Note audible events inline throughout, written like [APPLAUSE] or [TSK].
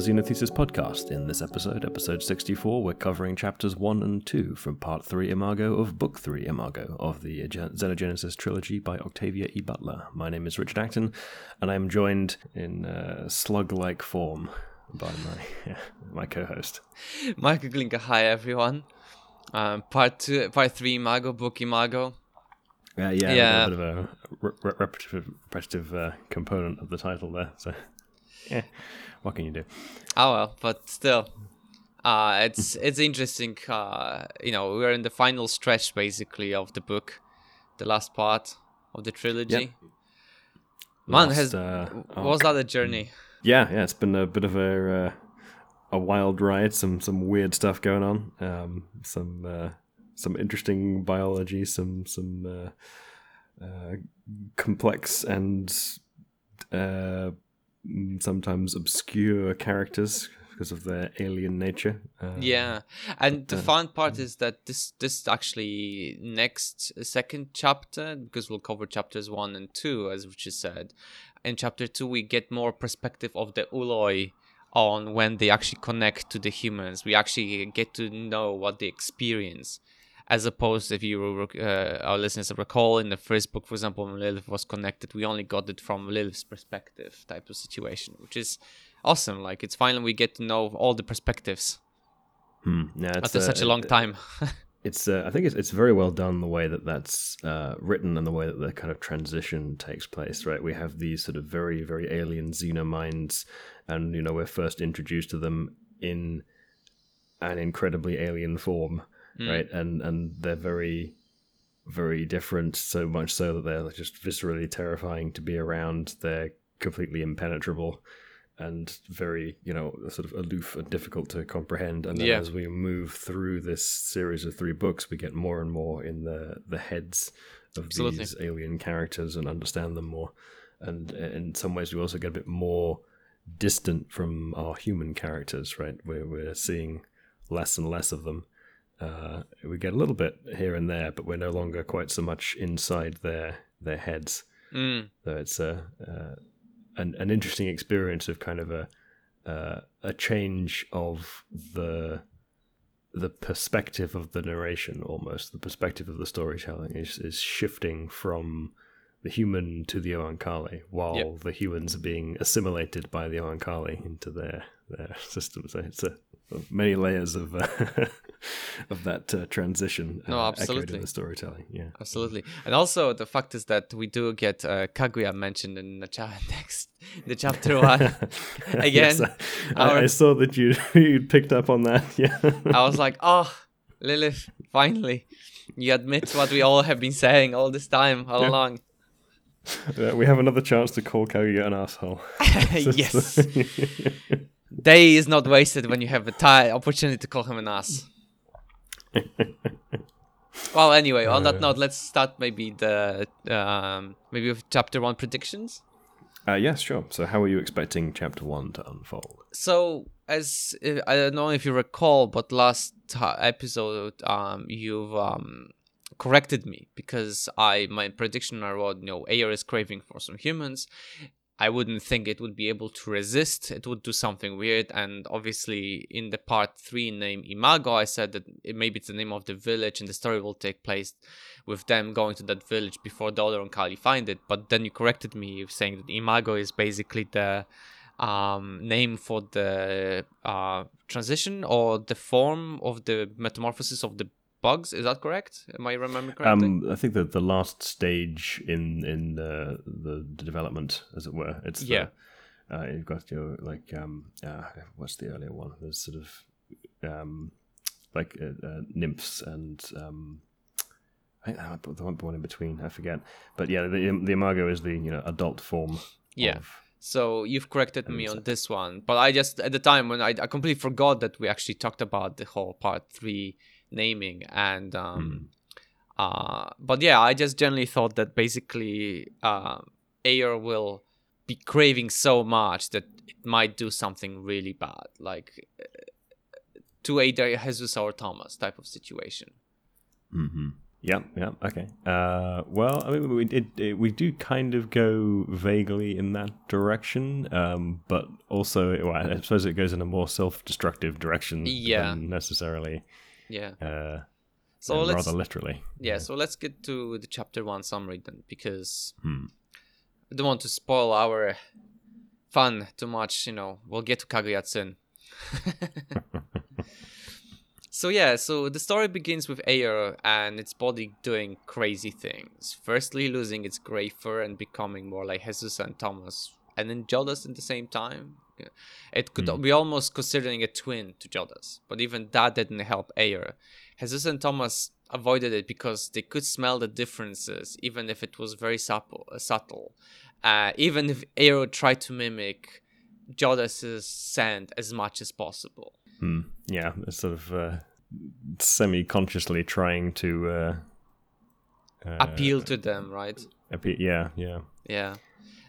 Xenothesis podcast. In this episode, episode 64, we're covering chapters 1 and 2 from part 3 Imago of book 3 Imago of the Xenogenesis trilogy by Octavia E. Butler. My name is Richard Acton, and I am joined in uh, slug like form by my, yeah, [LAUGHS] my co host. Michael Glinka, hi everyone. Um, part two, part three, Imago, book Imago. Uh, yeah, yeah, a bit of a re- repetitive, repetitive uh, component of the title there. So, yeah, what can you do? Oh well, but still, uh, it's [LAUGHS] it's interesting. Uh, you know, we're in the final stretch basically of the book, the last part of the trilogy. Yep. Man, last, has uh, was that a journey? Yeah, yeah, it's been a bit of a uh, a wild ride. Some some weird stuff going on. Um, some uh, some interesting biology. Some some uh, uh, complex and uh, sometimes obscure characters because of their alien nature. Uh, yeah, and the uh, fun part is that this this actually next second chapter because we'll cover chapters one and two as Richard said. In chapter two, we get more perspective of the Ooloi on when they actually connect to the humans. We actually get to know what they experience as opposed if you uh, our listeners recall in the first book for example when lilith was connected we only got it from lilith's perspective type of situation which is awesome. Like it's finally we get to know all the perspectives hmm. yeah, after uh, such a long time. [LAUGHS] it's uh, i think it's, it's very well done the way that that's uh, written and the way that the kind of transition takes place right? We have these sort of very very alien xenominds and you know we're first introduced to them in an incredibly alien form mm. right? And and they're very very different, so much so that they're just viscerally terrifying to be around. They're completely impenetrable and very, you know, sort of aloof and difficult to comprehend. And then yeah. as we move through this series of three books, we get more and more in the the heads of Absolutely. these alien characters and understand them more. And in some ways, we also get a bit more distant from our human characters, right? Where we're seeing less and less of them uh, we get a little bit here and there, but we're no longer quite so much inside their their heads. Mm. So it's a uh, an an interesting experience of kind of a uh, a change of the the perspective of the narration almost the perspective of the storytelling is is shifting from the human to the Oankali while yep. the humans are being assimilated by the Oankali into their their [LAUGHS] system. So it's a many layers of uh, [LAUGHS] [LAUGHS] of that uh, transition. Uh, no, absolutely. In the storytelling, yeah, absolutely. And also the fact is that we do get uh, Kahguyaht mentioned in the cha- [LAUGHS] next the chapter [LAUGHS] one again. yes, I, our... I, saw that you you picked up on that. Yeah, I was like, oh, Lilith, finally, you admit what we all have been saying all this time, all yeah. along. Uh, we have another chance to call Kahguyaht an asshole. yes day is not wasted when you have a t- opportunity to call him an ass. Well, anyway, on that uh, note, let's start maybe the um, maybe with chapter one predictions. Uh, yes, sure. So, how are you expecting chapter one to unfold? So, as I don't know if you recall, but last episode, um, you've um, corrected me because I my prediction I wrote, you know, Aaor is craving for some humans, I wouldn't think it would be able to resist. It would do something weird. And obviously, in the part three name Imago, I said that it, maybe it's the name of the village, and the story will take place with them going to that village before Dolor and Kali find it. But then you corrected me, saying that Imago is basically the um, name for the uh, transition or the form of the metamorphosis of the bugs. Is that correct? Am I remembering correctly? Um, I think that the last stage in in the, the, the development, as it were, it's the, yeah. Uh, you've got your like um, uh, what's the earlier one? There's sort of um, like uh, uh nymphs and um, I think there might be one in between. I forget, but yeah, the the imago is the you know adult form. Yeah. so you've corrected me on this one, but I just at the time when I, I completely forgot that we actually talked about the whole part three naming and um, mm. uh, but yeah i just generally thought that basically uh, aaor will be craving so much that it might do something really bad like uh, to either jesus or thomas type of situation mm-hmm. Yeah, yeah, okay. Uh, well, I mean, we it, it, we do kind of go vaguely in that direction, um, but also, well, I suppose it goes in a more self-destructive direction Yeah. than necessarily, Yeah. uh, So let's rather literally. yeah. So let's get to the chapter one summary then, because Hmm. I don't want to spoil our fun too much. You know, we'll get to Kahguyaht soon. [LAUGHS] so yeah, so the story begins with Aaor and its body doing crazy things. Firstly, losing its gray fur and becoming more like Jesus and Thomas, and then Jodas at the same time. It could be almost considering a twin to Jodahs, but even that didn't help Aaor. Jesus and Thomas avoided it because they could smell the differences, even if it was very supple, uh, subtle. Uh, even if Aaor tried to mimic Jodahs's scent as much as possible. Hmm. Yeah, sort of uh, semi-consciously trying to uh, uh, Appeal to them, right? appe- yeah, yeah. Yeah.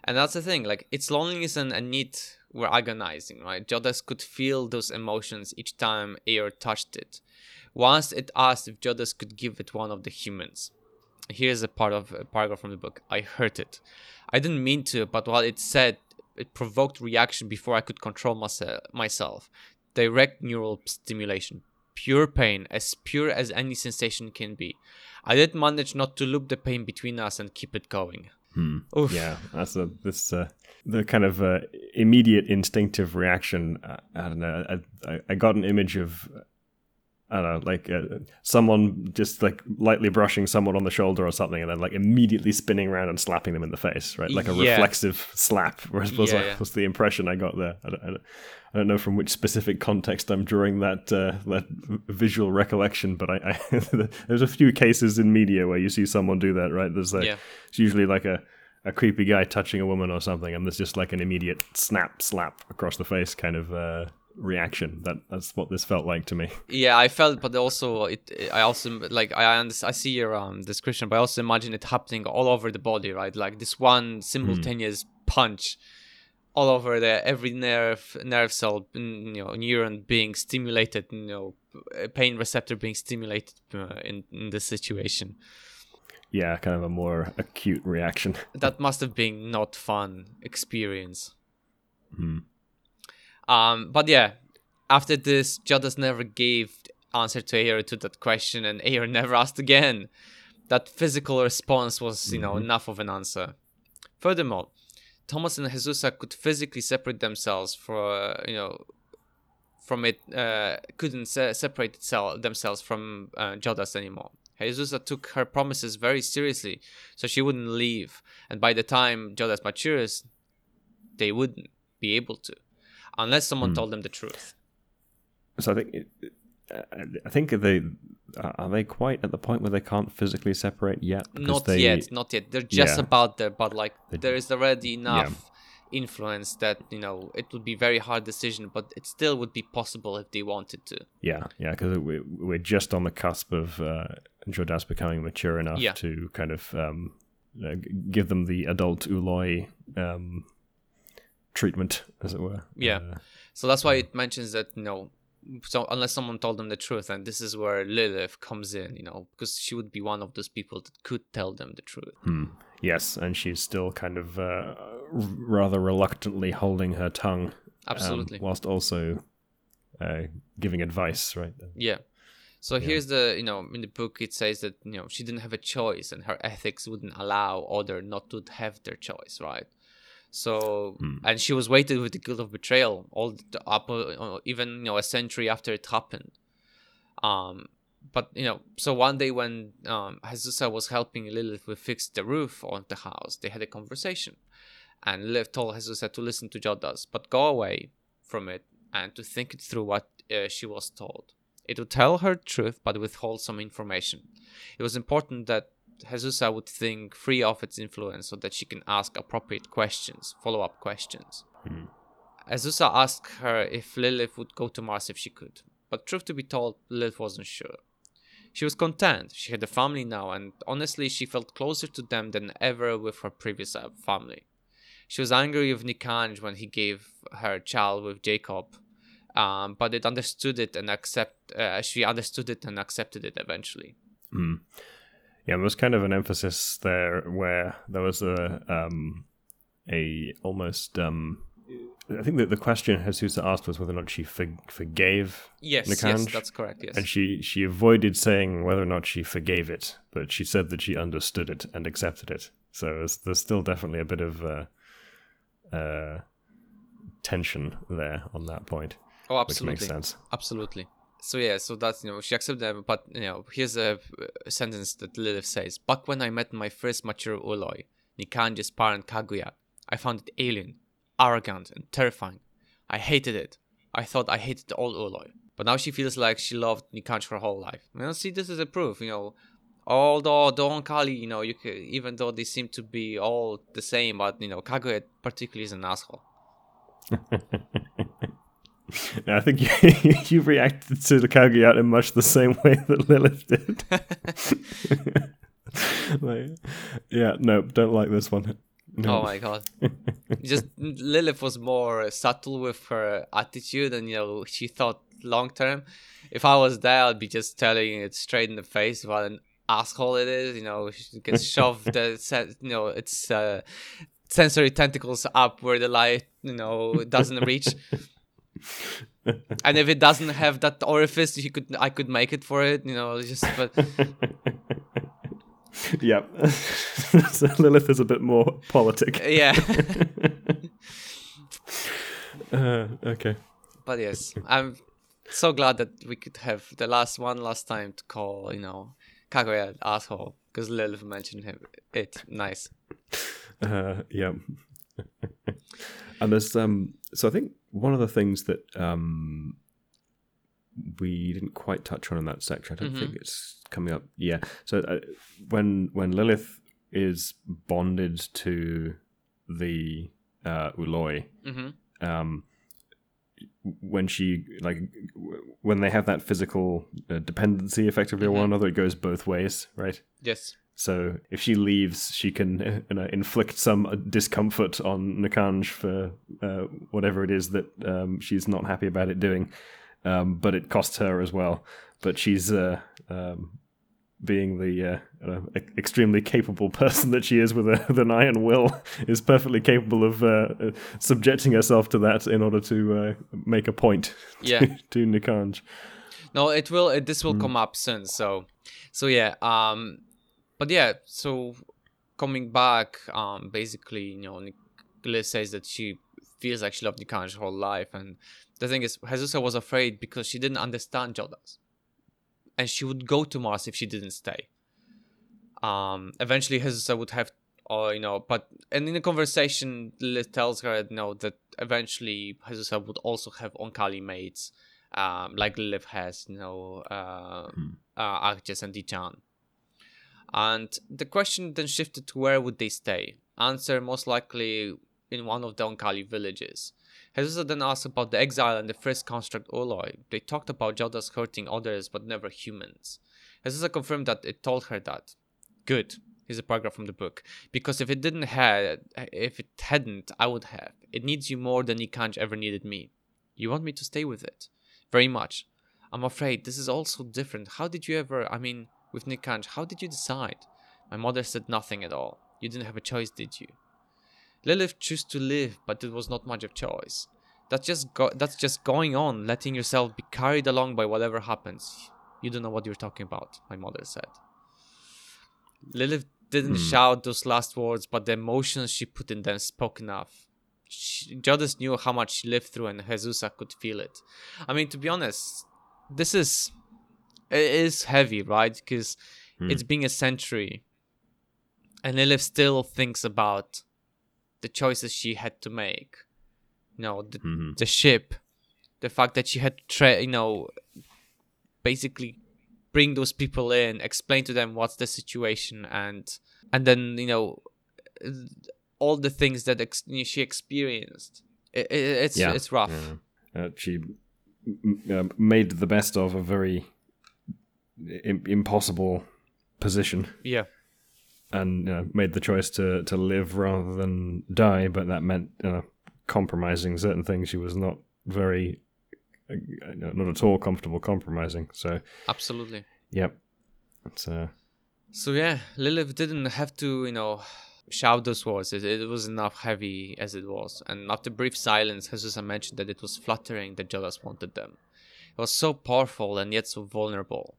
And that's the thing, like its loneliness and Anit were agonizing, right? Jodahs could feel those emotions each time Aaor touched it. Once it asked if Jodahs could give it one of the humans. Here's a part of a paragraph from the book. I hurt it. I didn't mean to, but while it said it provoked reaction before I could control myself myself. Direct neural stimulation. Pure pain, as pure as any sensation can be. I did manage not to loop the pain between us and keep it going. Oof. Yeah, that's a this uh, the kind of uh, immediate instinctive reaction. Uh, I don't know. I, I I got an image of I don't know, like uh, someone just like lightly brushing someone on the shoulder or something, and then like immediately spinning around and slapping them in the face, right? Like a Yeah. reflexive slap. [LAUGHS] Was was, Yeah, was the impression I got there. I don't, I don't, I don't know from which specific context I'm drawing that uh, that visual recollection, but I, I [LAUGHS] there's a few cases in media where you see someone do that, right? There's like it's usually like a, a creepy guy touching a woman or something, and there's just like an immediate snap, slap across the face kind of uh, reaction. That that's what this felt like to me. Yeah, I felt, but also it. I also like I understand, I see your um, description, but I also imagine it happening all over the body, right? Like this one simultaneous punch, all over the every nerve, nerve cell, mm, you know, neuron being stimulated, you know, pain receptor being stimulated uh, in in this situation. Yeah, kind of a more acute reaction. that must have been not fun experience. Um, but yeah, after this, Jodahs never gave answer to Aaor to that question, and Aaor never asked again. That physical response was, you know, enough of an answer. Furthermore, Thomas and Jesusa could physically separate themselves for, you know, from it. Uh, couldn't se- separate itself, themselves from uh, Jodahs anymore. Jesusa took her promises very seriously, so she wouldn't leave. And by the time Jodahs matures, they wouldn't be able to, unless someone told them the truth. So I think it, I think they are they quite at the point where they can't physically separate yet. Because Not they, yet, not yet. They're just Yeah. about there, but like there is already enough influence that you know it would be very hard decision, but it still would be possible if they wanted to. Yeah, yeah, because we, we're just on the cusp of uh, Jodahs becoming mature enough Yeah. to kind of um, uh, give them the adult Ooloi um, treatment, as it were. Yeah. Uh, So that's why it mentions that you know, so unless someone told them the truth, and this is where Lilith comes in, you know, because she would be one of those people that could tell them the truth. Hmm. yes, and she's still kind of uh, rather reluctantly holding her tongue, um, Absolutely. whilst also uh, giving advice, right? Yeah. So here's the you know in the book it says that you know she didn't have a choice and her ethics wouldn't allow other not to have their choice, right? So and she was weighted with the guilt of betrayal all the, up uh, even you know a century after it happened. Um, but you know so one day when um Jesusa was helping Lilith with fix the roof on the house, they had a conversation, and Lilith told Jesusa to listen to Jodahs, but go away from it and to think it through what uh, she was told. It would tell her truth, but withhold some information. It was important that Jesusa would think free of its influence so that she can ask appropriate questions, follow up questions. Jesusa asked her if Lilith would go to Mars if she could, but truth to be told, Lilith wasn't sure. She was content, she had a family now, and honestly, she felt closer to them than ever with her previous uh, family. She was angry with Nikanj when he gave her child with Jacob, um, but it understood it and accept. Uh, she understood it and accepted it eventually. Yeah, there was kind of an emphasis there where there was a um, a almost um, I think that the question Jesus asked was whether or not she for- forgave Yes, Nikanj, yes, that's correct. Yes. and she she avoided saying whether or not she forgave it, but she said that she understood it and accepted it. So there's, there's still definitely a bit of uh, uh, tension there on that point, oh, which absolutely. makes sense. Absolutely. So yeah, so that's you know she accepted them, but you know here's a, a sentence that Lilith says: "Back when I met my first mature Ooloi, Nikanj's parent Kahguyaht, I found it alien, arrogant, and terrifying. I hated it. I thought I hated all Ooloi. But now she feels like she loved Nikanji for her whole life. You know, see, this is a proof. You know, although the Oankali, you know, you could, even though they seem to be all the same, but you know, Kahguyaht particularly is an asshole. [LAUGHS] [LAUGHS] I think you, [LAUGHS] you reacted to the Kahguyaht in much the same way that Lilith did. [LAUGHS] like, yeah, no, don't like this one. No. Oh my god. Just Lilith was more subtle with her attitude and you know, she thought long term. If I was there I'd be just telling it straight in the face what an asshole it is, you know, she gets shoved the you know, it's uh sensory tentacles up where the light, you know, doesn't reach. And if it doesn't have that orifice, you could I could make it for it, you know, just but [LAUGHS] Yep. so Lilith is a bit more politic. yeah. [LAUGHS] Uh, okay. but yes, I'm so glad that we could have the last one last time to call, you know, Kahguyaht asshole because Lilith mentioned him. It nice. Uh, yeah. [LAUGHS] and there's um. So I think one of the things that um we didn't quite touch on in that section. I don't think it's coming up. Yeah. So uh, when when Lilith is bonded to the uh, Ooloi, Mm-hmm. um, when she like when they have that physical uh, dependency effectively on one another, it goes both ways, right? Yes. So if she leaves, she can [LAUGHS] you know, inflict some discomfort on Nikanj for uh, whatever it is that um, she's not happy about it doing, um, but it costs her as well. But she's uh, um, being the uh, extremely capable [LAUGHS] person that she is with, a, with an iron will, [LAUGHS] is perfectly capable of uh, uh, subjecting herself to that in order to uh, make a point Yeah. to, to Nikanj. No, it will. It, this will come up soon. So, so yeah. Um, but yeah. So coming back, um, basically, you know, Liz says that she feels like she loved Nikanj her whole life, and the thing is, Jesusa was afraid because she didn't understand Jodahs, and she would go to Mars if she didn't stay. Um, eventually, Jesusa would have, or you know, but and in the conversation, Liz tells her, you know, that eventually Jesusa would also have Oankali mates um, like Lilith has, you know, uh, uh, Ahajas and Dichaan. And the question then shifted to where would they stay? Answer most likely in one of the Oankali villages. Jesus then asked about the exile and the first construct Ooloi. They talked about Jodahs hurting others but never humans. Jesus confirmed that it told her that. Good. Here's a paragraph from the book. Because if it didn't have, if it hadn't, I would have. It needs you more than Nikanj ever needed me. You want me to stay with it? Very much. I'm afraid this is all so different. How did you ever, I mean, with Nikanj, how did you decide? My mother said nothing at all. You didn't have a choice, did you? Lilith chose to live, but it was not much of choice. That's just go- that's just going on, letting yourself be carried along by whatever happens. You don't know what you're talking about, my mother said. Lilith didn't hmm. shout those last words, but the emotions she put in them spoke enough. She, Jodahs knew how much she lived through, and Jesusa could feel it. I mean, to be honest, this is it is heavy, right? Because it's been a century, and Lilith still thinks about the choices she had to make. You know, the, Mhm. the ship, the fact that she had to, tra- you know, basically bring those people in, explain to them what's the situation, and and then you know all the things that ex- she experienced. It, it, it's Yeah, it's rough. Yeah. Uh, she m- m- made the best of a very impossible position Yeah. and you know, made the choice to, to live rather than die, but that meant you know, compromising certain things she was not very, uh, not at all comfortable compromising. So, absolutely. yep, it's uh, So yeah, Lilith didn't have to, you know, shout those words. It, it was enough heavy as it was. And after brief silence, Jesusa mentioned that it was flattering that Jodahs wanted them. It was so powerful and yet so vulnerable.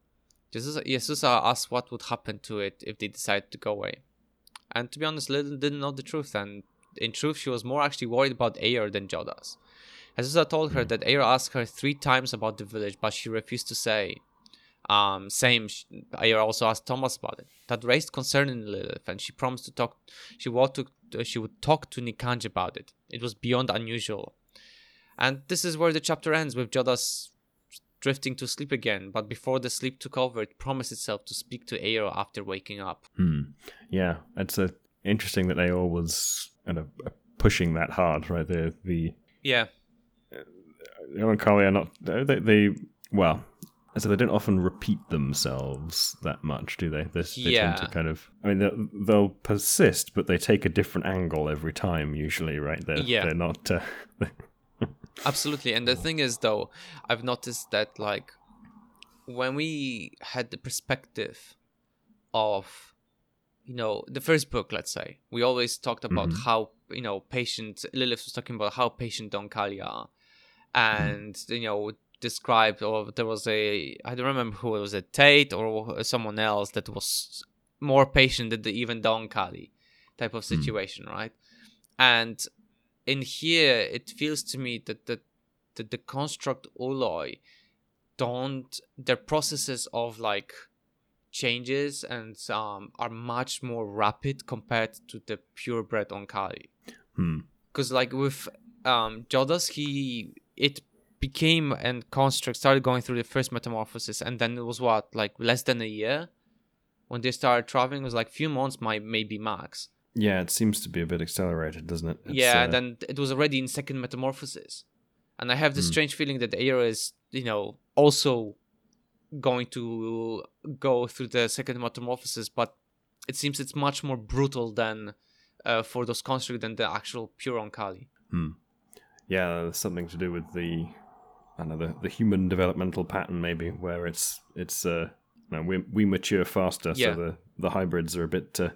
Jesusa asked what would happen to it if they decided to go away. And to be honest, Lilith didn't know the truth. And in truth, she was more actually worried about Aaor than Jodahs. Jesusa told her that Aaor asked her three times about the village, but she refused to say. Um, same, Aaor also asked Thomas about it. That raised concern in Lilith, and she promised to talk. She would to, she would talk to Nikanj about it. It was beyond unusual, and this is where the chapter ends with Jodahs drifting to sleep again. But before the sleep took over, it promised itself to speak to Aaor after waking up. Hmm. Yeah, it's a, interesting that Aaor was kind of pushing that hard, right? The the yeah. Oankali are not they, they well so they don't often repeat themselves that much, do they? They, they yeah. tend to kind of. I mean, they'll, they'll, persist, but they take a different angle every time. Usually, right? They're, yeah. They're not. Uh, [LAUGHS] Absolutely, and the thing is, though, I've noticed that like when we had the perspective of you know the first book let's say we always talked about mm-hmm. how you know patient lilith was talking about how patient Oankali are and mm-hmm. you know described or there was a I don't remember who it was a Tate or someone else that was more patient than the, even Don Oankali type of hmm. situation, mm. right? And in here, it feels to me that the that the construct Ooloi don't their processes of like changes and um are much more rapid compared to the purebred Oankali. Because hmm. like with um Jodahs, he it became and construct started going through the first metamorphosis and then it was what like less than a year when they started traveling it was like few months my maybe max yeah it seems to be a bit accelerated doesn't it it's, yeah uh... then it was already in second metamorphosis and i have this mm. strange feeling that the era is you know also going to go through the second metamorphosis but it seems it's much more brutal than uh, for those constructs than the actual pure Oankali. Hmm. Yeah, something to do with the I know the, the human developmental pattern maybe where it's it's uh no, we we mature faster, yeah. so the the hybrids are a bit uh,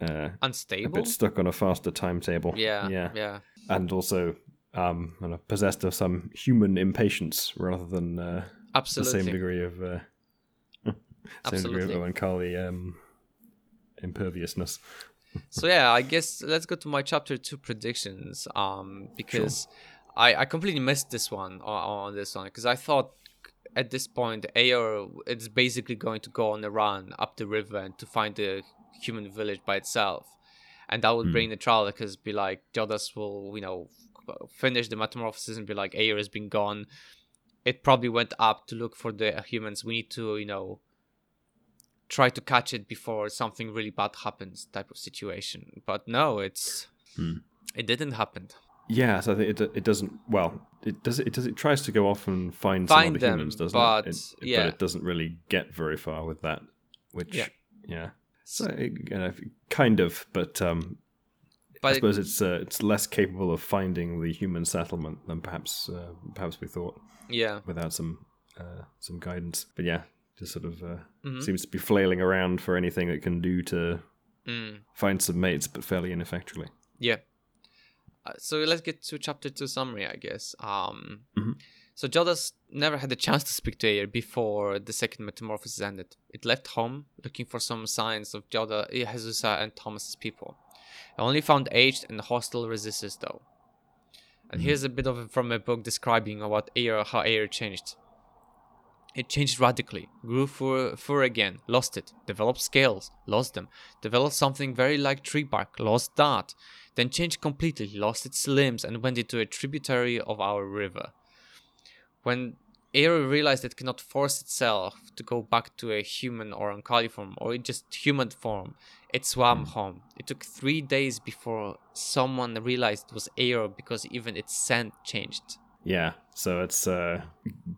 uh, unstable, a bit stuck on a faster timetable. Yeah, yeah, yeah, and also um know, possessed of some human impatience rather than uh, absolutely the same degree of uh, same absolutely. degree of [LAUGHS] Oankali um, imperviousness. so yeah, I guess let's go to my chapter two predictions. Um, because. Sure I, I completely missed this one on, on this one because I thought at this point Aaor is basically going to go on a run up the river and to find the human village by itself, and that would mm. bring the trial because be like Jodahs will you know finish the metamorphosis and be like Aaor has been gone. It probably went up to look for the humans. We need to you know try to catch it before something really bad happens type of situation. But no, it's mm. it didn't happen. Yeah, so I think it it doesn't. Well, it does. It does. It tries to go off and find, find some other them, humans, doesn't but, it? it yeah. But it doesn't really get very far with that. Which yeah, yeah. So you know, kind of, but um, I suppose it, it's uh, it's less capable of finding the human settlement than perhaps uh, perhaps we thought. Yeah. Without some uh, some guidance, but yeah, just sort of uh, mm-hmm. seems to be flailing around for anything it can do to mm. find some mates, but fairly ineffectually. Yeah. Uh, so let's get to chapter two summary, I guess. Um, mm-hmm. So Jodahs never had the chance to speak to Aaor before the second metamorphosis ended. It left home looking for some signs of Joda, Jesusa, and Thomas's people. It only found aged and hostile resistors, though. And mm-hmm. here's a bit of it from a book describing what Aaor, how Aaor changed. It changed radically, grew fur, fur again, lost it, developed scales, lost them, developed something very like tree bark, lost that, then changed completely, lost its limbs, and went into a tributary of our river. When Aaor realized it cannot force itself to go back to a human or Oankali form, or just human form, it swam hmm. home. It took three days before someone realized it was Aaor because even its scent changed. Yeah, so it's uh,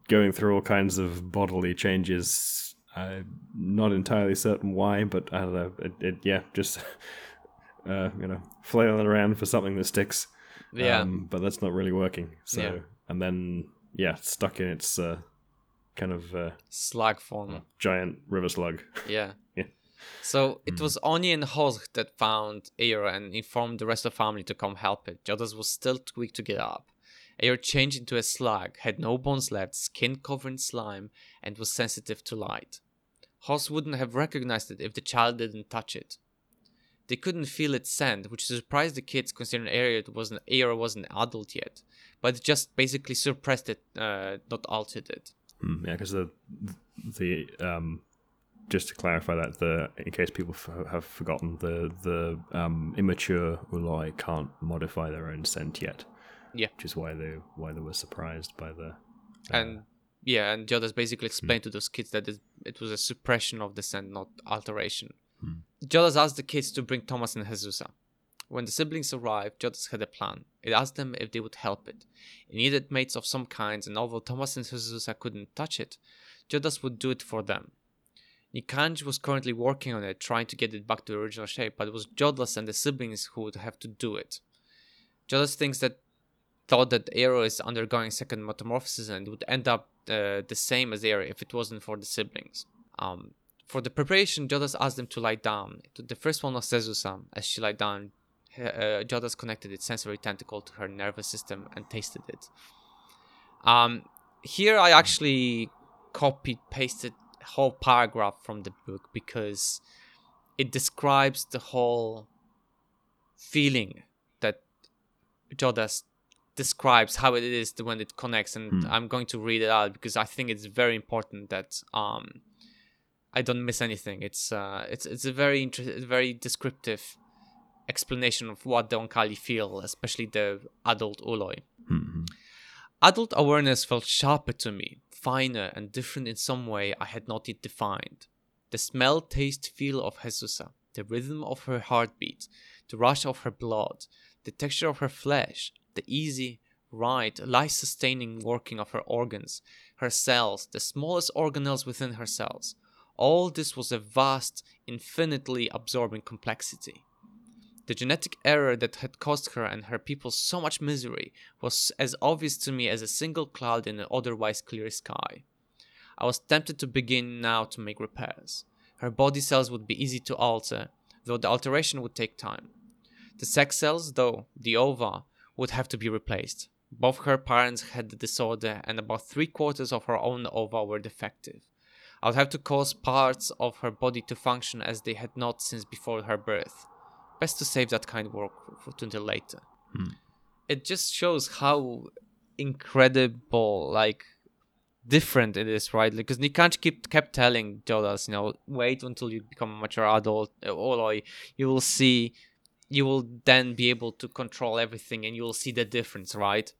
going through all kinds of bodily changes. I'm not entirely certain why, but I don't know. It, it yeah, just [LAUGHS] uh, you know, flailing around for something that sticks. Yeah. Um, but that's not really working. So, yeah. and then, yeah, stuck in its uh, kind of uh, slug form. giant river slug. Yeah. [LAUGHS] yeah. So it was Oni and Hosg that found Aaor and informed the rest of the family to come help it. Jodahs was still too weak to get up. Aaor changed into a slug, had no bones left, skin covered in slime, and was sensitive to light. Hos wouldn't have recognized it if the child didn't touch it. They couldn't feel its scent, which surprised the kids considering Aaor wasn't, Aaor wasn't an adult yet, but it just basically suppressed it, uh, not altered it. Mm, yeah, because the the um, just to clarify that the in case people f- have forgotten the the um, immature Ooloi can't modify their own scent yet. Yeah. which is why they why they were surprised by the and yeah, and Jodahs basically explained to those kids that it, it was a suppression of the scent, not alteration. Jodahs asked the kids to bring Thomas and Jesusa. When the siblings arrived, Jodahs had a plan. It asked them if they would help it. It needed mates of some kinds, and although Thomas and Jesusa couldn't touch it, Jodahs would do it for them. Nikanj was currently working on it, trying to get it back to the original shape, but it was Jodahs and the siblings who would have to do it. Jodahs thinks that thought that Aaor is undergoing second metamorphosis and would end up uh, the same as Aaor if it wasn't for the siblings. Um, for the preparation, Jodahs asked them to lie down. The first one was Jesusa. As she lay down, uh, Jodahs connected its sensory tentacle to her nervous system and tasted it. Um, here I actually copied pasted a whole paragraph from the book because it describes the whole feeling that Jodahs describes how it is when it connects and i'm going to read it out because i think it's very important that um i don't miss anything it's uh it's it's a very interesting very descriptive explanation of what the oankali feel especially the adult ooloi Mhm. adult awareness felt sharper to me finer and different in some way i had not yet defined the smell taste feel of jesusa the rhythm of her heartbeat the rush of her blood the texture of her flesh the easy, right, life sustaining working of her organs, her cells, the smallest organelles within her cells. All this was a vast, infinitely absorbing complexity. The genetic error that had caused her and her people so much misery was as obvious to me as a single cloud in an otherwise clear sky. I was tempted to begin now to make repairs. Her body cells would be easy to alter, though the alteration would take time. The sex cells, though, the ova, would have to be replaced. Both her parents had the disorder, and about three quarters of her own ova were defective. I would have to cause parts of her body to function as they had not since before her birth. Best to save that kind of work for, for until later. Hmm. It just shows how incredible, like, different it is, right? Because Nikanj kept kept telling Jodahs, you know, wait until you become a mature adult, uh, or you will see you will then be able to control everything and you will see the difference right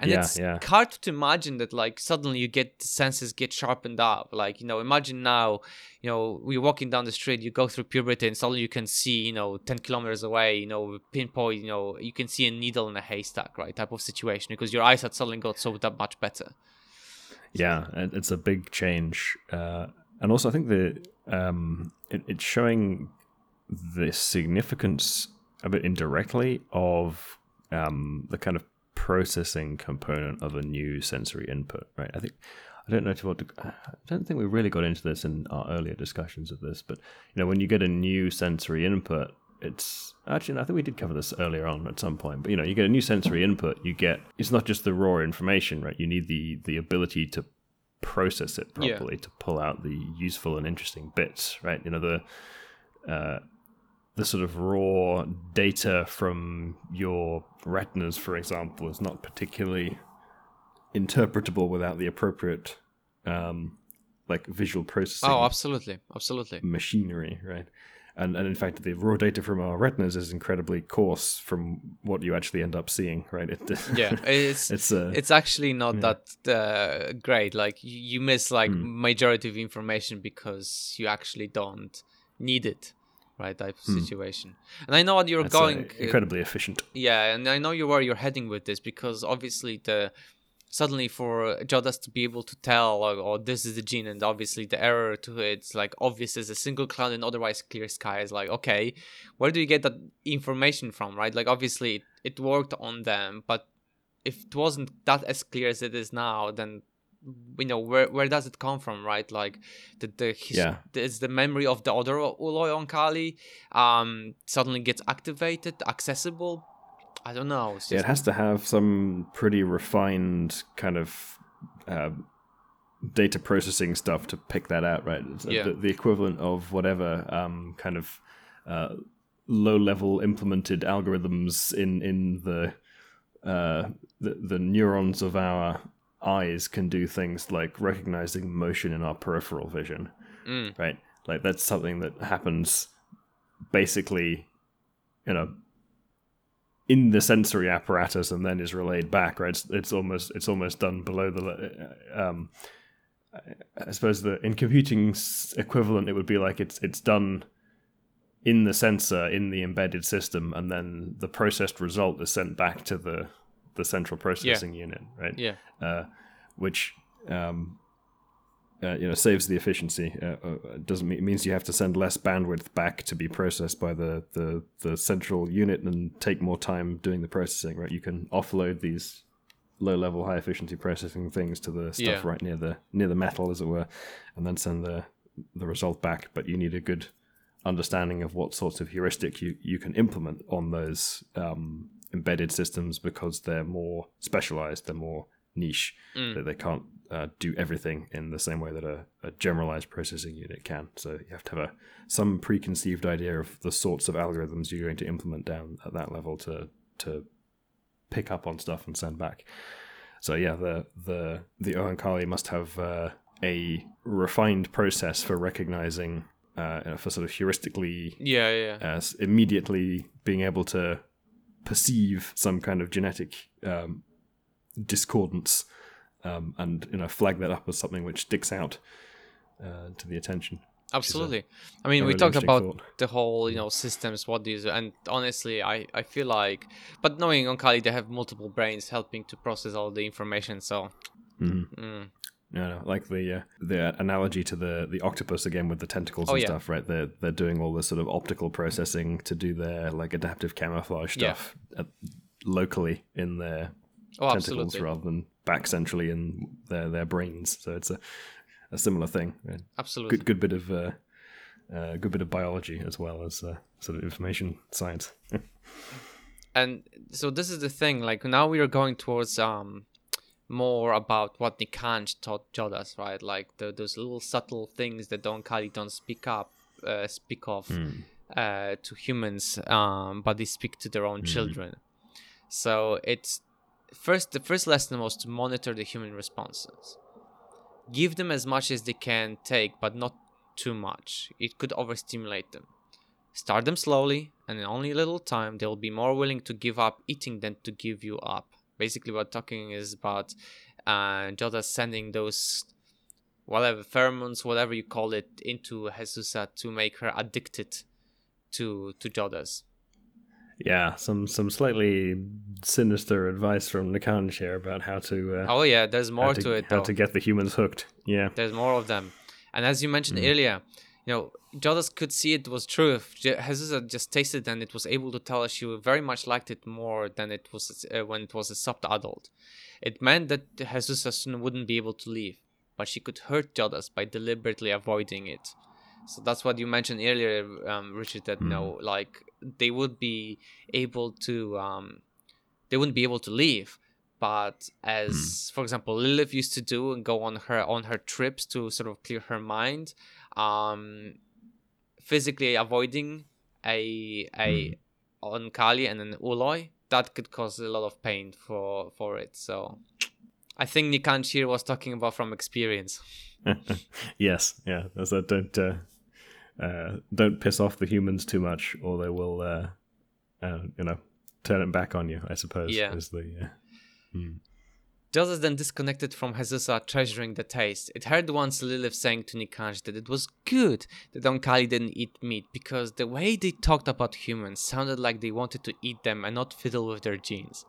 and Yeah, it's yeah. hard to imagine that like suddenly you get the senses get sharpened up like you know imagine now you know we're walking down the street you go through puberty and suddenly you can see you know 10 kilometers away you know pinpoint you know you can see a needle in a haystack right type of situation because your eyesight suddenly got so that much better Yeah, it's a big change, uh, and also I think the um, it, it's showing the significance a bit indirectly of um, the kind of processing component of a new sensory input. Right? I think I don't know to what. I don't think we really got into this in our earlier discussions of this, but you know, when you get a new sensory input, it's actually I think we did cover this earlier on at some point. But you know, you get a new sensory input, you get it's not just the raw information, right? You need the the ability to process it Yeah. properly to pull out the useful and interesting bits, right? You know, the uh, the sort of raw data from your retinas, for example, is not particularly interpretable without the appropriate um, like visual processing oh absolutely absolutely machinery, right? And and in fact, the raw data from our retinas is incredibly coarse from what you actually end up seeing, right? It, [LAUGHS] yeah it's it's uh, it's actually not that uh, great like you, you miss like Hmm. majority of information because you actually don't need it right type of situation and i know what you're Hmm. it's, uh, going uh, incredibly efficient. yeah and i know you where you're heading with this because obviously the suddenly for jodahs to be able to tell like, oh this is the gene and obviously the error to it's like obvious as a single cloud and otherwise clear sky is like okay where do you get that information from right like obviously it, it worked on them but if it wasn't that as clear as it is now then you know where where does it come from right like the the his, Yeah. it's the memory of the other Ooloi Oankali um suddenly gets activated accessible i don't know Yeah, it has to have some pretty refined kind of uh, data processing stuff to pick that out, right? It's Yeah. the, the equivalent of whatever um, kind of uh, low-level implemented algorithms in in the, uh, the the neurons of our eyes can do things like recognizing motion in our peripheral vision, Mm. right? Like that's something that happens basically, you know, in the sensory apparatus and then is relayed back. Right? It's, it's almost it's almost done below the. Um, I suppose the in computing equivalent, it would be like it's it's done in the sensor in the embedded system, and then the processed result is sent back to the the central processing unit. Right? yeah uh, which um, uh, you know saves the efficiency. Uh, uh, doesn't mean it means you have to send less bandwidth back to be processed by the, the the central unit and take more time doing the processing. Right, you can offload these low level, high efficiency processing things to the stuff Yeah. right near the near the metal, as it were, and then send the the result back. But you need a good understanding of what sorts of heuristic you, you can implement on those um, embedded systems because they're more specialized, they're more niche, Mm. that they can't uh, do everything in the same way that a, a generalized processing unit can. So you have to have a, some preconceived idea of the sorts of algorithms you're going to implement down at that level to to pick up on stuff and send back. So yeah, the the the Oankali must have uh, a refined process for recognizing, uh, for sort of heuristically yeah yeah uh, immediately being able to perceive some kind of genetic um, discordance um, and you know flag that up as something which sticks out uh, to the attention. absolutely i mean we talked about thought. the whole you know systems what these and honestly i i feel like but knowing oankali they have multiple brains helping to process all the information so Mhm. mm, No, no, like the uh, the analogy to the the octopus again with the tentacles Oh, and yeah. stuff, right? They're they're doing all this sort of optical processing to do their like adaptive camouflage Yeah. stuff at, locally in their oh tentacles absolutely rather than back centrally in their their brains. So it's a a similar thing. right? absolutely Good good bit of uh, uh, good bit of biology as well as uh, sort of information science. [LAUGHS] and so this is the thing like now we are going towards um more about what Nikanj taught Jodahs, right? Like the, those little subtle things that Don Kali don't speak up, uh, speak of uh, to humans, um, but they speak to their own children. So it's first the first lesson was to monitor the human responses. Give them as much as they can take, but not too much. It could overstimulate them. Start them slowly, and in only a little time, they'll be more willing to give up eating than to give you up. Basically, what talking is about uh, sending those whatever pheromones, whatever you call it, into Jesusa to make her addicted to to Jodahs. Yeah, some some slightly sinister advice from Nikanj here about how to uh, Oh yeah, there's more to, to, it how though. to get the humans hooked. Yeah. There's more of them. And as you mentioned earlier, you know, Jodahs could see it was true. If Jesusa just tasted and it was able to tell us she very much liked it more than it was uh, when it was a soft adult. It meant that Jesusa soon wouldn't be able to leave, but she could hurt Jodahs by deliberately avoiding it. So that's what you mentioned earlier, um, Richard. That no, like they would be able to, um, they wouldn't be able to leave. But as, for example, Lilith used to do and go on her on her trips to sort of clear her mind, um, physically avoiding a a Oankali and an Uloi, that could cause a lot of pain for for it. So I think Nikanj here was talking about from experience. [LAUGHS] yes, yeah. As So don't uh, uh, don't piss off the humans too much, or they will, uh, uh, you know, turn it back on you. I suppose. Yeah. Is the uh, Joseph then disconnected from Jesusa, treasuring the taste. It heard once Lilith saying to Nikanj that it was good that Oankali didn't eat meat because the way they talked about humans sounded like they wanted to eat them and not fiddle with their genes.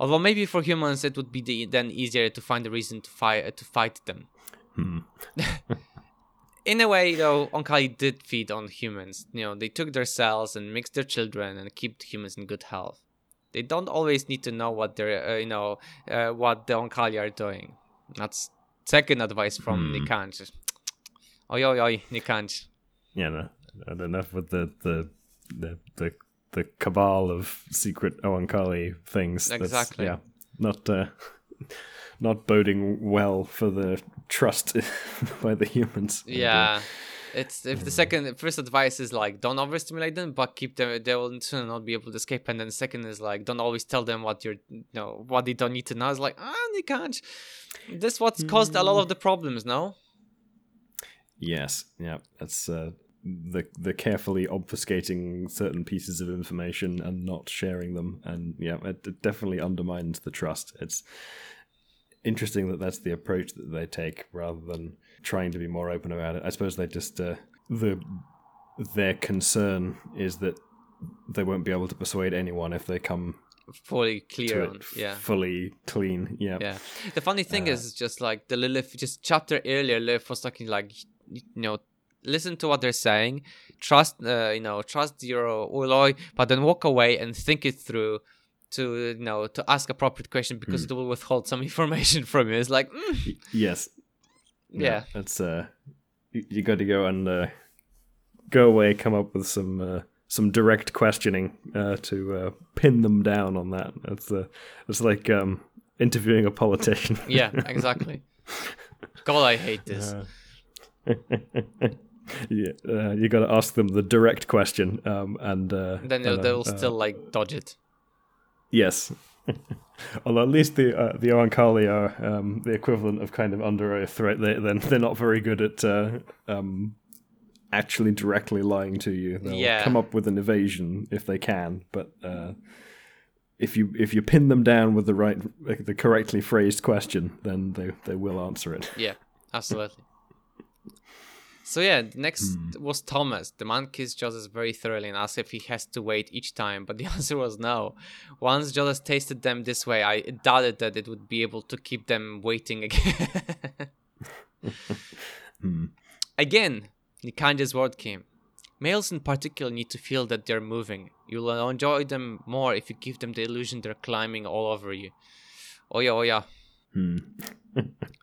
Although maybe for humans it would be the, then easier to find a reason to fight to fight them. hmm. [LAUGHS] In a way, though, Oankali did feed on humans. You know, they took their cells and mixed their children and kept humans in good health. They don't always need to know what they're, uh, you know, uh, what the Oankali are doing. That's second advice from Hmm. Nikanj. [TSK] Oi, oi, oi, Nikanj. Yeah, no, no, enough with the the the the, the cabal of secret Oankali things. That's- Exactly. yeah, not uh, [LAUGHS] not boding well for the trust [LAUGHS] by the humans. And, uh, Yeah. It's if the second first advice is like don't overstimulate them, but keep them they will soon not be able to escape. And then the second is like don't always tell them what you're you know what they don't need to know. It's like ah they can't. This what's caused a lot of the problems, no? Yes, yeah, that's uh, the the carefully obfuscating certain pieces of information and not sharing them, and yeah, it, it definitely undermines the trust. It's interesting that that's the approach that they take rather than trying to be more open about it. I suppose they just uh, the their concern is that they won't be able to persuade anyone if they come Fully clear on yeah. fully clean. Yeah, Yeah. The funny thing Uh, is just like the Lilith just chapter earlier Lilith was talking like you know listen to what they're saying, trust uh, you know, trust your Ooloi, but then walk away and think it through to you know to ask appropriate question because Hmm. it will withhold some [LAUGHS] information from you. It's like mm, yes, yeah. that's uh, you, you got to go and uh, go away, come up with some uh, some direct questioning uh, to uh, pin them down on that. It's uh, it's like um, interviewing a politician. Yeah, [LAUGHS] exactly. God, I hate this. Uh, [LAUGHS] yeah, uh, you got to ask them the direct question, um, and uh, then they'll, and, uh, they'll uh, still like dodge it. Yes. Although at least the uh, the Oankali are um, the equivalent of kind of under oath, right? They then they're not very good at uh, um, actually directly lying to you. They'll Yeah. come up with an evasion if they can, but uh, if you if you pin them down with the right the correctly phrased question, then they they will answer it. Yeah, absolutely. So yeah, next Hmm. was Thomas. The man kissed Joseph very thoroughly and asked if he has to wait each time, but the [LAUGHS] answer was no. Once Joseph tasted them this way, I doubted that it would be able to keep them waiting again. [LAUGHS] Hmm. Again, Nikanj's word came. Males in particular need to feel that they're moving. You'll enjoy them more if you give them the illusion they're climbing all over you. Oh yeah, oh yeah. Hmm. [LAUGHS]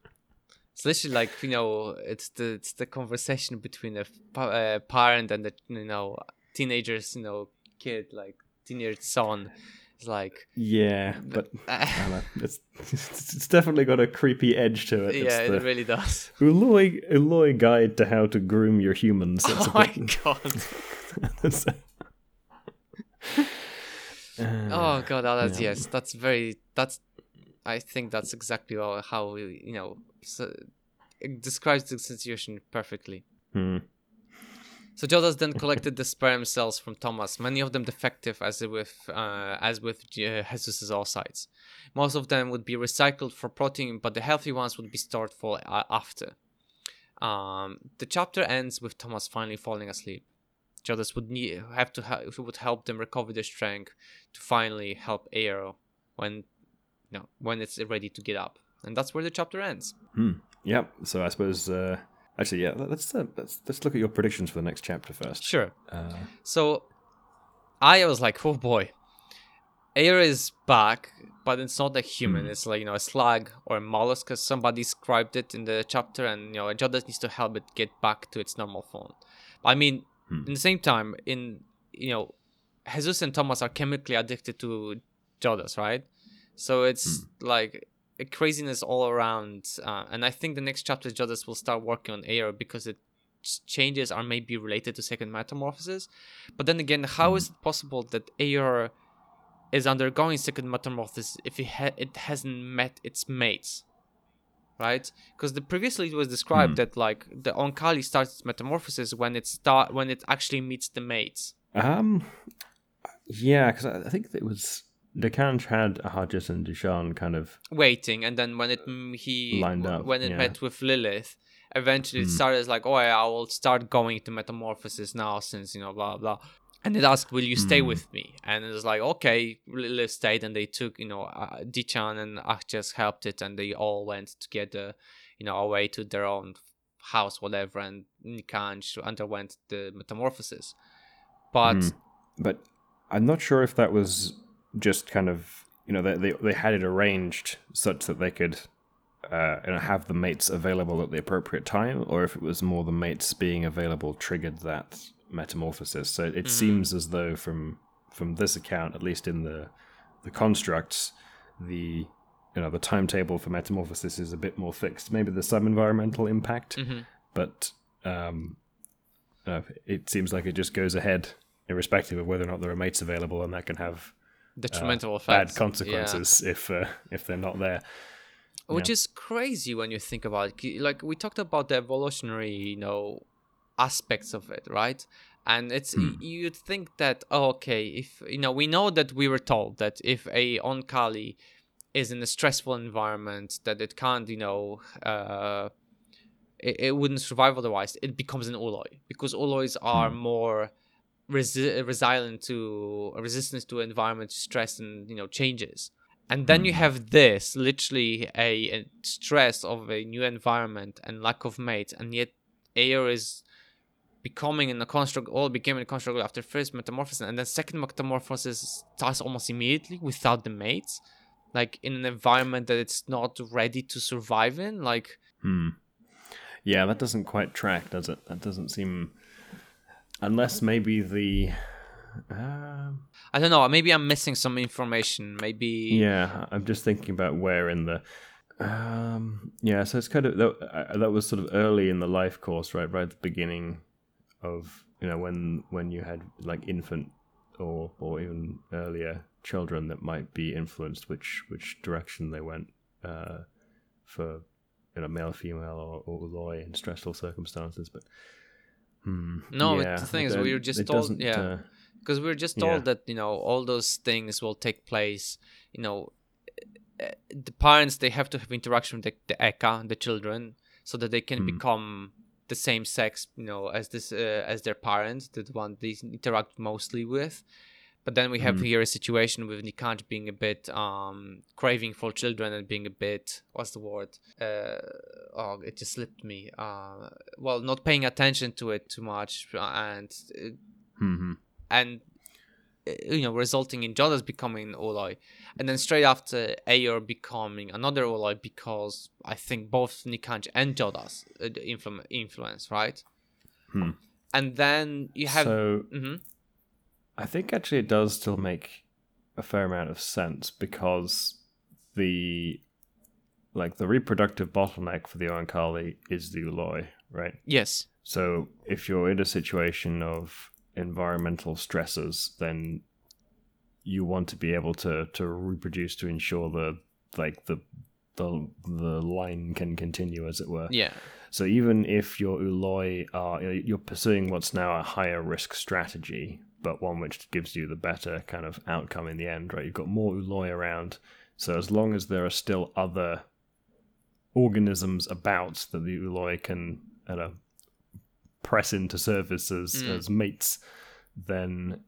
It's literally like you know, it's the it's the conversation between a pa- uh, parent and the you know teenagers, you know, kid like teenage son. It's like Yeah, but [LAUGHS] don't know. It's [LAUGHS] it's definitely got a creepy edge to it. yeah, the it really does. Ooloi Ooloi guide to how to groom your humans. [LAUGHS] That's Oh a my bit- god! that's a- Oh god, oh, that's Yeah. yes, that's very that's. I think that's exactly how, how you know so, it describes the situation perfectly. Hmm. So Jodahs then collected the sperm cells from Thomas, many of them defective as with uh, as with Jesusa's oocytes. Most of them would be recycled for protein, but the healthy ones would be stored for uh, after. Um, the chapter ends with Thomas finally falling asleep. Jodahs would need have to ha- would help them recover their strength to finally help Aaor when no when it's ready to get up, and that's where the chapter ends. Hmm. Yep. So I suppose uh, actually, yeah. Let's uh, let's let's look at your predictions for the next chapter first. Sure. Uh, So I was like, oh boy, Aaor is back, but it's not a human. It's like you know a slug or a mollusk, as somebody described it in the chapter, and you know Jodahs needs to help it get back to its normal form. I mean, Hmm. in the same time, in you know, Jesusa and Thomas are chemically addicted to Jodahs, right? So it's like a craziness all around, uh, and I think the next chapter Jodahs will start working on Aaor because it changes are maybe related to second metamorphosis. But then again, how is it possible that Aaor is undergoing second metamorphosis if it, ha- it hasn't met its mates? Right? Because the previously it was described Hmm. that like the Oankali starts its metamorphosis when it start when it actually meets the mates. um. Yeah, because I, I think it was Nikanj had Ahajas and Dichaan kind of. waiting and then when it mm, he Lined up, when it yeah. met with Lilith eventually it Hmm. started as like oh yeah, I will start going to metamorphosis now since you know blah blah and it asked will you stay Hmm. with me and it was like okay Lilith stayed and they took you know uh, Dichaan and Ahajas helped it and they all went together you know away to their own house whatever and Nikanj underwent the metamorphosis but Hmm. But I'm not sure if that was just kind of you know they they, they had it arranged such that they could uh, and have the mates available at the appropriate time, or if it was more the mates being available triggered that metamorphosis. So it seems as though from from this account, at least in the the constructs, the you know the timetable for metamorphosis is a bit more fixed. Maybe there's some environmental impact, but um, uh, it seems like it just goes ahead, irrespective of whether or not there are mates available, and that can have Detrimental uh, bad effects. consequences if uh, if they're not there. which is crazy when you think about it. Like we talked about the evolutionary, you know, aspects of it, right? And it's y- you'd think that oh, okay, if you know, we know that we were told that if a oankali is in a stressful environment, that it can't, you know, uh, it, it wouldn't survive otherwise. It becomes an ooloi because oolois are more resi- uh, resilient to uh, resistance to environment stress and you know changes and then you hmm. have this literally a, a stress of a new environment and lack of mates and yet air is becoming in a construct all became a construct after first metamorphosis and then second metamorphosis starts almost immediately without the mates like in an environment that it's not ready to survive in like Hmm. Yeah, that doesn't quite track, does it? That doesn't seem. Unless maybe the. Um, i don't know maybe i'm missing some information maybe yeah, I'm just thinking about where in the. Um, yeah, so it's kind of that, uh, that was sort of early in the life course, right? Right at the beginning of you know when when you had like infant or or even earlier children that might be influenced which which direction they went uh, for you know male female or, or ooloi in stressful circumstances, but. Hmm, No, yeah, the thing is, we were just told- yeah. uh, because we are just Yeah. told that you know all those things will take place you know uh, the parents they have to have interaction with the, the eka the children so that they can Hmm. become the same sex you know as this uh, as their parents the one they interact mostly with but then we have Hmm. here a situation with Nikanj being a bit um craving for children and being a bit what's the word uh oh it just slipped me uh well not paying attention to it too much and uh, mhm. and uh, you know resulting in Jodahs becoming Ooloi, and then straight after Aaor becoming another Ooloi because I think both Nikanj and Jodahs uh, influ- influence right, Hmm. and then you have so Mhm. I think actually it does still make a fair amount of sense because the like the reproductive bottleneck for the Oankali is the Ooloi, right? yes So if you're in a situation of environmental stresses, then you want to be able to to reproduce to ensure the like the the the line can continue as it were. yeah So even if your Ooloi are you're pursuing what's now a higher risk strategy, but one which gives you the better kind of outcome in the end, right? You've got more Ooloi around. So as long as there are still other organisms about that the Ooloi can you know, press into service as, Mm. as mates, then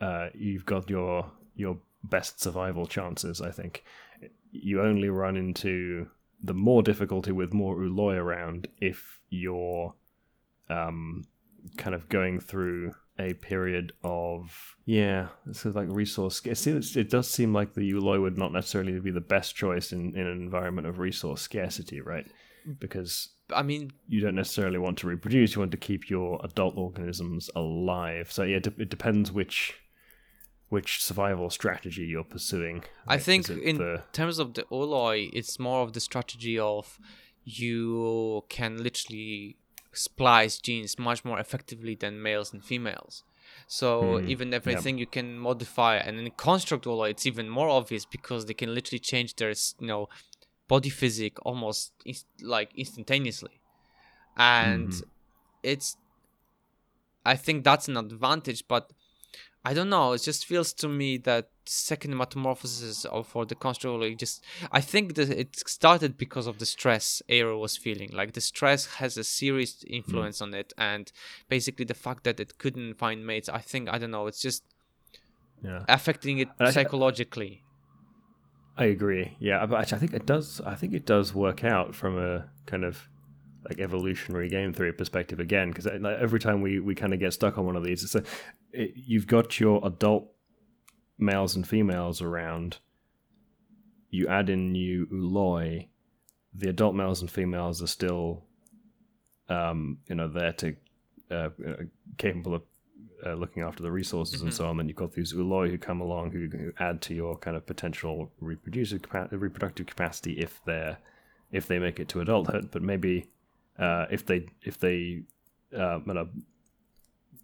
uh, you've got your your best survival chances. I think you only run into the more difficulty with more Uloi around if you're um, kind of going through a period of yeah, this is like resource. It seems it does seem like the Ooloi would not necessarily be the best choice in, in an environment of resource scarcity, right? Because I mean you don't necessarily want to reproduce; you want to keep your adult organisms alive. So yeah, it, depends which which survival strategy you're pursuing. I think in the- terms of the Ooloi, it's more of the strategy of you can literally splice genes much more effectively than males and females. So Hmm, even everything you can modify, and in construct Ooloi, it's even more obvious because they can literally change their you know body physique almost inst- like instantaneously, and Mhm. it's I think that's an advantage, but I don't know. It just feels to me that second metamorphosis of for the construct like just I think that it started because of the stress Aaor was feeling. Like the stress has a serious mm-hmm. influence on it, and basically the fact that it couldn't find mates. I think I don't know. It's just yeah. affecting it I- psychologically. I agree. Yeah, but actually, I think it does. I think it does work out from a kind of like evolutionary game theory perspective again, because every time we we kind of get stuck on one of these, it's a, it, you've got your adult males and females around. You add in new ooloi, the adult males and females are still, um, you know, there to uh, uh, capable of uh, looking after the resources and so on. Then you've got these ooloi who come along who, who add to your kind of potential reproductive capa- reproductive capacity if they're if they make it to adulthood. But maybe uh, if they if they uh, you know,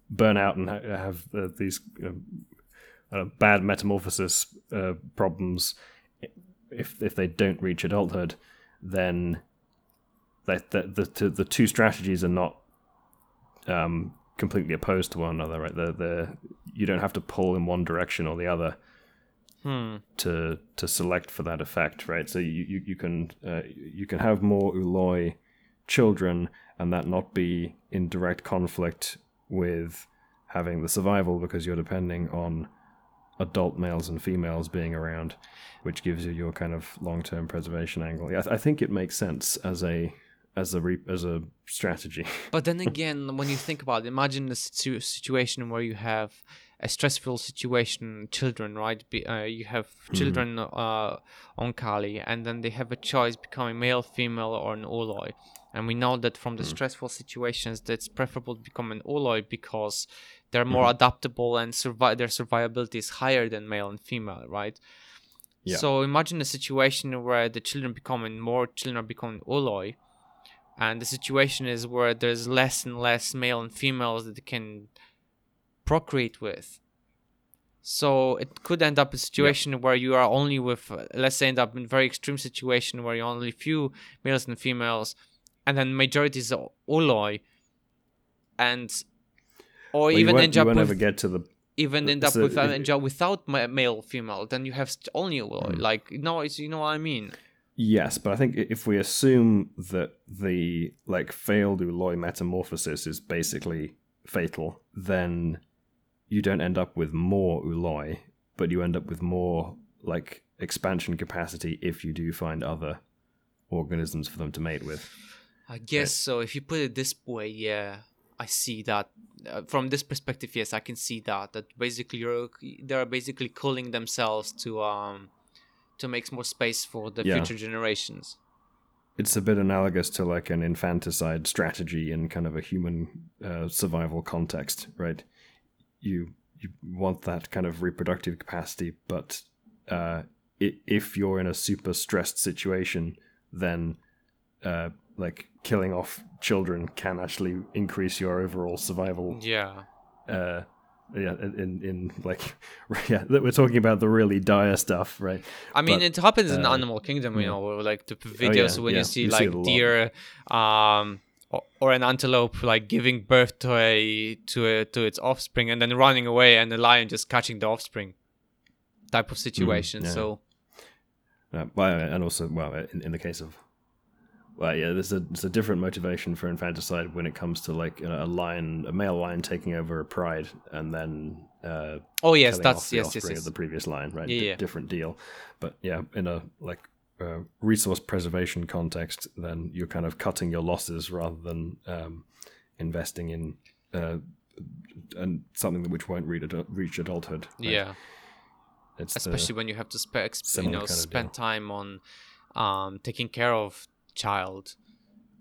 burn out and ha- have uh, these uh, bad metamorphosis uh, problems, if if they don't reach adulthood, then that the, the the two strategies are not um, completely opposed to one another, right? The the you don't have to pull in one direction or the other Hmm. to to select for that effect, right? So you you, you can uh, you can have more ooloi children and that not be in direct conflict with having the survival because you're depending on adult males and females being around, which gives you your kind of long term preservation angle. Yeah, I, th- I think it makes sense as a as a re- as a strategy. [LAUGHS] But then again, when you think about it, imagine a situ- situation where you have a stressful situation, children, right? Be, uh, you have children uh, Oankali, and then they have a choice becoming male, female, or an Ooloi. And we know that from the stressful situations, that's preferable to become an Ooloi because they're more adaptable and survive. Their survivability is higher than male and female, right? Yeah. So imagine a situation where the children becoming more children are becoming Ooloi, and the situation is where there's less and less male and females that they can procreate with. So it could end up a situation where you are only with, uh, let's say, end up in very extreme situation where you only few males and females, and then majority is ooloi, and or Well, even end you up won't with ever get to the even end up so with end up without male female. Then you have only. Hmm. Like no, it's you know what I mean. Yes, but I think if we assume that the like failed Ooloi metamorphosis is basically fatal, then you don't end up with more Ooloi, but you end up with more like expansion capacity if you do find other organisms for them to mate with. I guess so. If you put it this way, yeah, I see that. Uh, from this perspective, yes, I can see that. That basically, you're they're basically cooling themselves to um to make more space for the Yeah. future generations. It's a bit analogous to like an infanticide strategy in kind of a human uh, survival context, right? You you want that kind of reproductive capacity, but uh, if you're in a super stressed situation, then uh, like killing off children can actually increase your overall survival. Yeah, Uh, yeah, in, in in like [LAUGHS] yeah, we're talking about the really dire stuff, right? I mean, But, it happens in uh, Animal Kingdom, you yeah. know, like the yeah, videos when yeah, you see you like lot. deer, um, or, or an antelope like giving birth to a to a to its offspring and then running away, and the lion just catching the offspring, type of situation. Mm, yeah. So Uh, and also, well, in, in the case of, well, yeah, there's a there's a different motivation for infanticide when it comes to like a, a lion, a male lion taking over a pride, and then uh, oh yes, that's yes yes yes. of the previous lion, right? Yeah, Di- yeah. different deal. But yeah, in a like uh, resource preservation context, then you're kind of cutting your losses rather than um, investing in uh, and something which won't reach, adu- reach adulthood. right? Yeah. it's especially when you have to spe- you know spend time on um taking care of child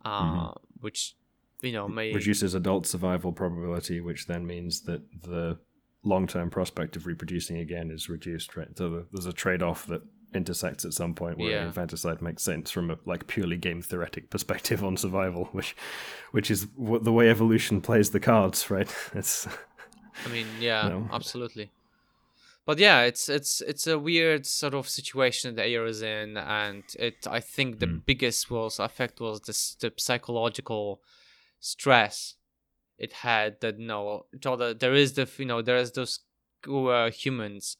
uh Mm-hmm. which you know may reduces adult survival probability, which then means that the long-term prospect of reproducing again is reduced. Right, so there's a trade-off that intersects at some point where Yeah. infanticide makes sense from a like purely game theoretic [LAUGHS] perspective on survival, which which is what the way evolution plays the cards. Right, [LAUGHS] it's i mean yeah No. absolutely but yeah it's it's it's a weird sort of situation that Aaor is in and it i think the Mm. biggest was effect was this the psychological stress it had that no so the, there is the you know there is those who are humans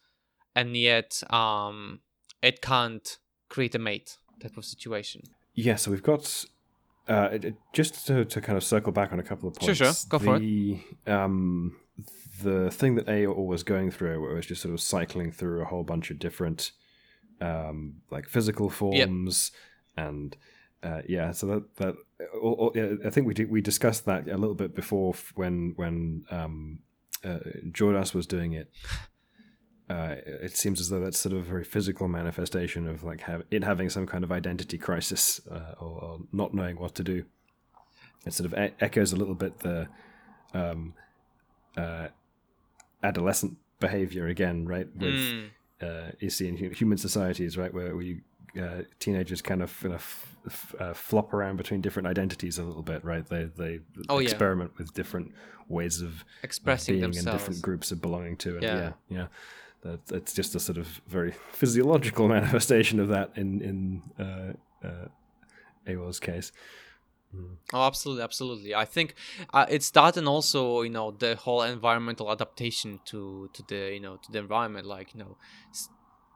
and yet um it can't create a mate type of situation Yeah, so we've got uh, it- it- just to, to kind of circle back on a couple of points. sure. Sure. Go for it. Um, the thing that Aaor was going through, where it was just sort of cycling through a whole bunch of different, um, like physical forms, and uh, yeah, so that that yeah, I think we did, we discussed that a little bit before when when um, uh, Jodahs was doing it. uh, it seems as though that's sort of a very physical manifestation of like have, it having some kind of identity crisis uh, or, or, not knowing what to do. It sort of e- echoes a little bit the um, uh, adolescent behavior again, right? With Mm. uh, you see in human societies, right, where we uh, teenagers kind of, kind of f- f- uh, flop around between different identities a little bit, right? They they Oh, yeah. experiment with different ways of Expressing being in themselves. different groups of belonging to it. Yeah. Yeah, yeah. That, that's just a sort of very [LAUGHS] physiological [LAUGHS] manifestation of that in in uh, uh, Aaor's case. Oh, absolutely, absolutely. I think uh, it's that, and also you know the whole environmental adaptation to to the you know to the environment. Like you know,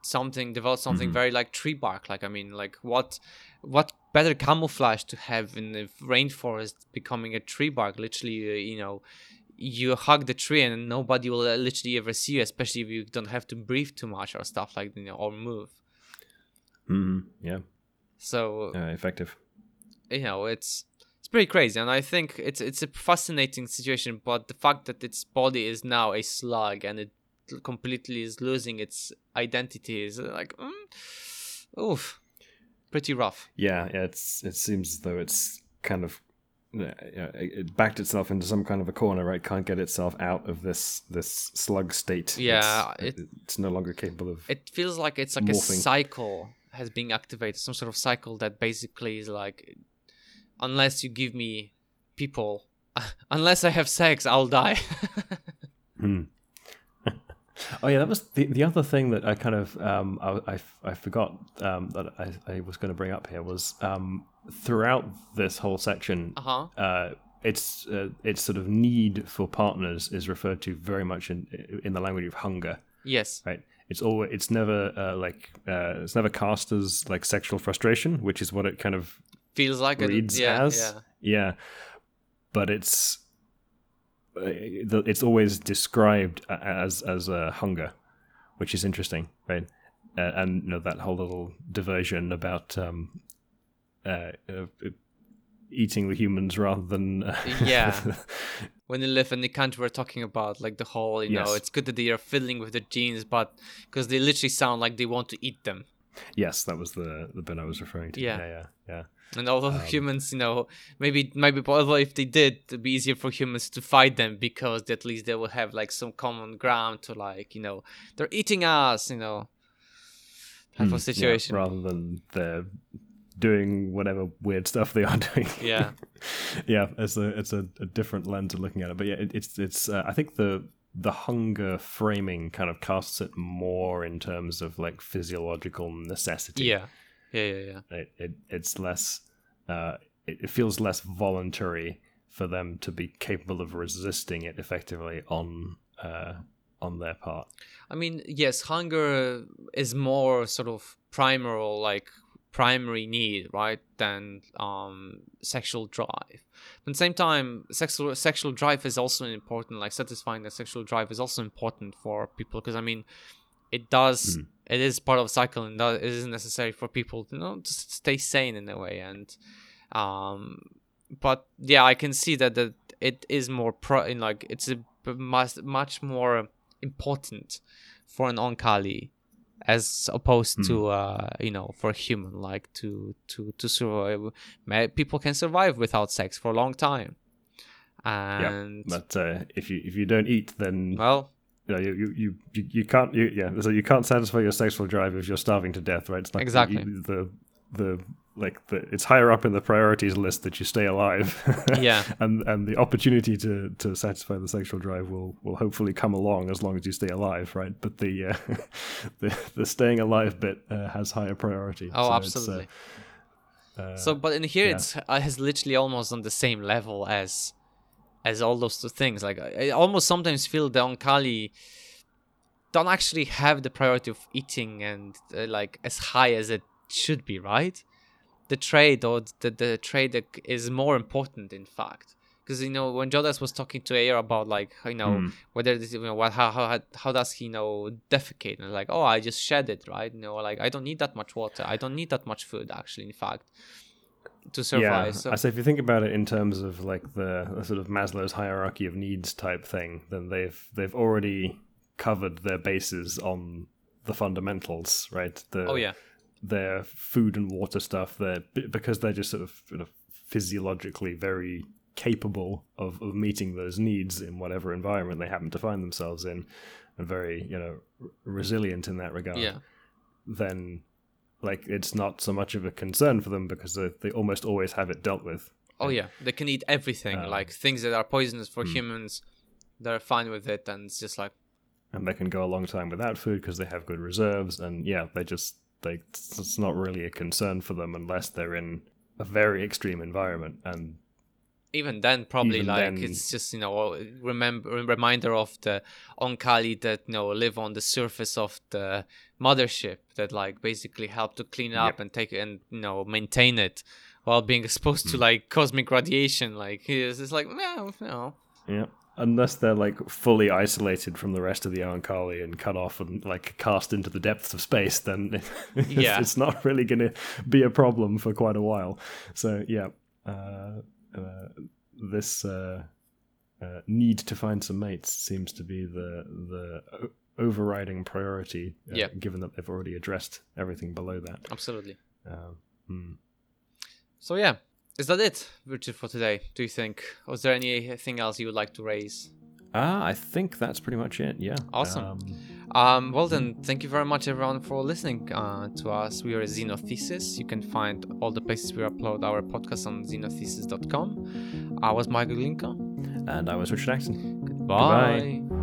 something develop something very like tree bark. Like I mean, like what what better camouflage to have in the rainforest becoming a tree bark? Literally, uh, you know, you hug the tree and nobody will uh, literally ever see you, especially if you don't have to breathe too much or stuff like you know or move. hmm Yeah, So uh, effective. You know it's it's pretty crazy and i think it's it's a fascinating situation but the fact that its body is now a slug and it completely is losing its identity is uh, like mm, oof pretty rough Yeah, yeah. It's it seems as though it's kind of it backed itself into some kind of a corner, right? Can't get itself out of this this slug state. Yeah, it's, it- it's no longer capable of. it feels like it's like a cycle has been activated some sort of cycle that basically is like unless you give me people [LAUGHS] unless i have sex i'll die Hmm. [LAUGHS] oh yeah, that was the the other thing that I kind of um I I, I forgot um that I, I was going to bring up here was um throughout this whole section uh-huh uh, its uh, its sort of need for partners is referred to very much in in the language of hunger. yes Right? It's always it's never uh, like uh, it's never cast as like sexual frustration, which is what it kind of feels like it yeah as. yeah Yeah, but it's uh, it's always described a- as as uh, hunger, which is interesting, right? Uh, and you know that whole little diversion about um, uh, uh, eating the humans rather than uh, Yeah. [LAUGHS] when they live in the country we're talking about like the whole you know it's good that they are fiddling with the genes but because they literally sound like they want to eat them yes, that was the the bit I was referring to. Yeah. yeah, yeah. yeah. And although Um, humans you know maybe maybe although if they did it'd be easier for humans to fight them because at least they will have like some common ground to like you know they're eating us you know type Hmm, of yeah, situation rather than they're doing whatever weird stuff they are [LAUGHS] doing. Yeah. [LAUGHS] yeah. It's a it's a, a different lens of looking at it, but yeah, it, it's it's. Uh, I think the the hunger framing kind of casts it more in terms of like physiological necessity. yeah yeah yeah yeah It, it it's less. Uh, it, it feels less voluntary for them to be capable of resisting it effectively on uh, on their part. I mean, yes, hunger is more sort of primal, like primary need, right, than um, sexual drive. But at the same time, sexual sexual drive is also important. Like satisfying the sexual drive is also important for people because I mean, it does. It is part of and that it is necessary for people to you know just stay sane in a way. And um, but yeah, I can see that that it is more pro. In like it's a much much more important for an oankali as opposed to uh you know for a human like to to to survive people can survive without sex for a long time and But uh, if you if you don't eat, then well you, know, you, you, you, you, can't you, yeah so you can't satisfy your sexual drive if you're starving to death right it's like Exactly. you- the the like the it's higher up in the priorities list that you stay alive [LAUGHS] Yeah. and and the opportunity to to satisfy the sexual drive will will hopefully come along as long as you stay alive right but the uh, [LAUGHS] the the staying alive bit uh, has higher priority oh So uh, absolutely uh, so but in here yeah. it's uh, has literally almost on the same level as as all those two things. Like i, I almost sometimes feel the oankali don't actually have the priority of eating and uh, like as high as it should be right? The trade or the, the trade is more important in fact. Because you know when Jodahs was talking to Aaor about like you know Hmm. whether this, you know what how, how how does he you know defecate? And like oh I just shed it right? You know like I don't need that much water. I don't need that much food actually in fact to survive Yeah, so I say if you think about it in terms of like the, the sort of Maslow's hierarchy of needs type thing, then they've they've already covered their bases on the fundamentals, right? The, Oh yeah. their food and water stuff they're because they're just sort of, sort of physiologically very capable of, of meeting those needs in whatever environment they happen to find themselves in and very you know r- resilient in that regard Yeah. then like it's not so much of a concern for them because they, they almost always have it dealt with Oh yeah. They can eat everything, Um, like things that are poisonous for hmm. humans. They're fine with it, and it's just like and they can go a long time without food because they have good reserves and yeah they just they it's not really a concern for them unless they're in a very extreme environment and even then probably Even like then- it's just you know remember reminder of the oankali that you know live on the surface of the mothership that like basically help to clean up Yep. and take and you know maintain it while being exposed Hmm. to like cosmic radiation like it's just like no no Yeah. Unless they're like fully isolated from the rest of the Oankali and cut off and like cast into the depths of space, then [LAUGHS] it's, Yeah. it's not really going to be a problem for quite a while. So yeah, uh, this uh, uh, need to find some mates seems to be the the overriding priority. Uh, Yeah. Given that they've already addressed everything below that. absolutely Um, hmm. so yeah is that it richard for today do you think was there anything else you would like to raise Ah, I think that's pretty much it. Yeah. Awesome. Um, Um, well then, thank you very much everyone for listening uh, to us. We are Xenothesis. You can find all the places we upload our podcast on xenothesis.com. I was Michael Linka. and I was Richard Axon. Goodbye. Goodbye.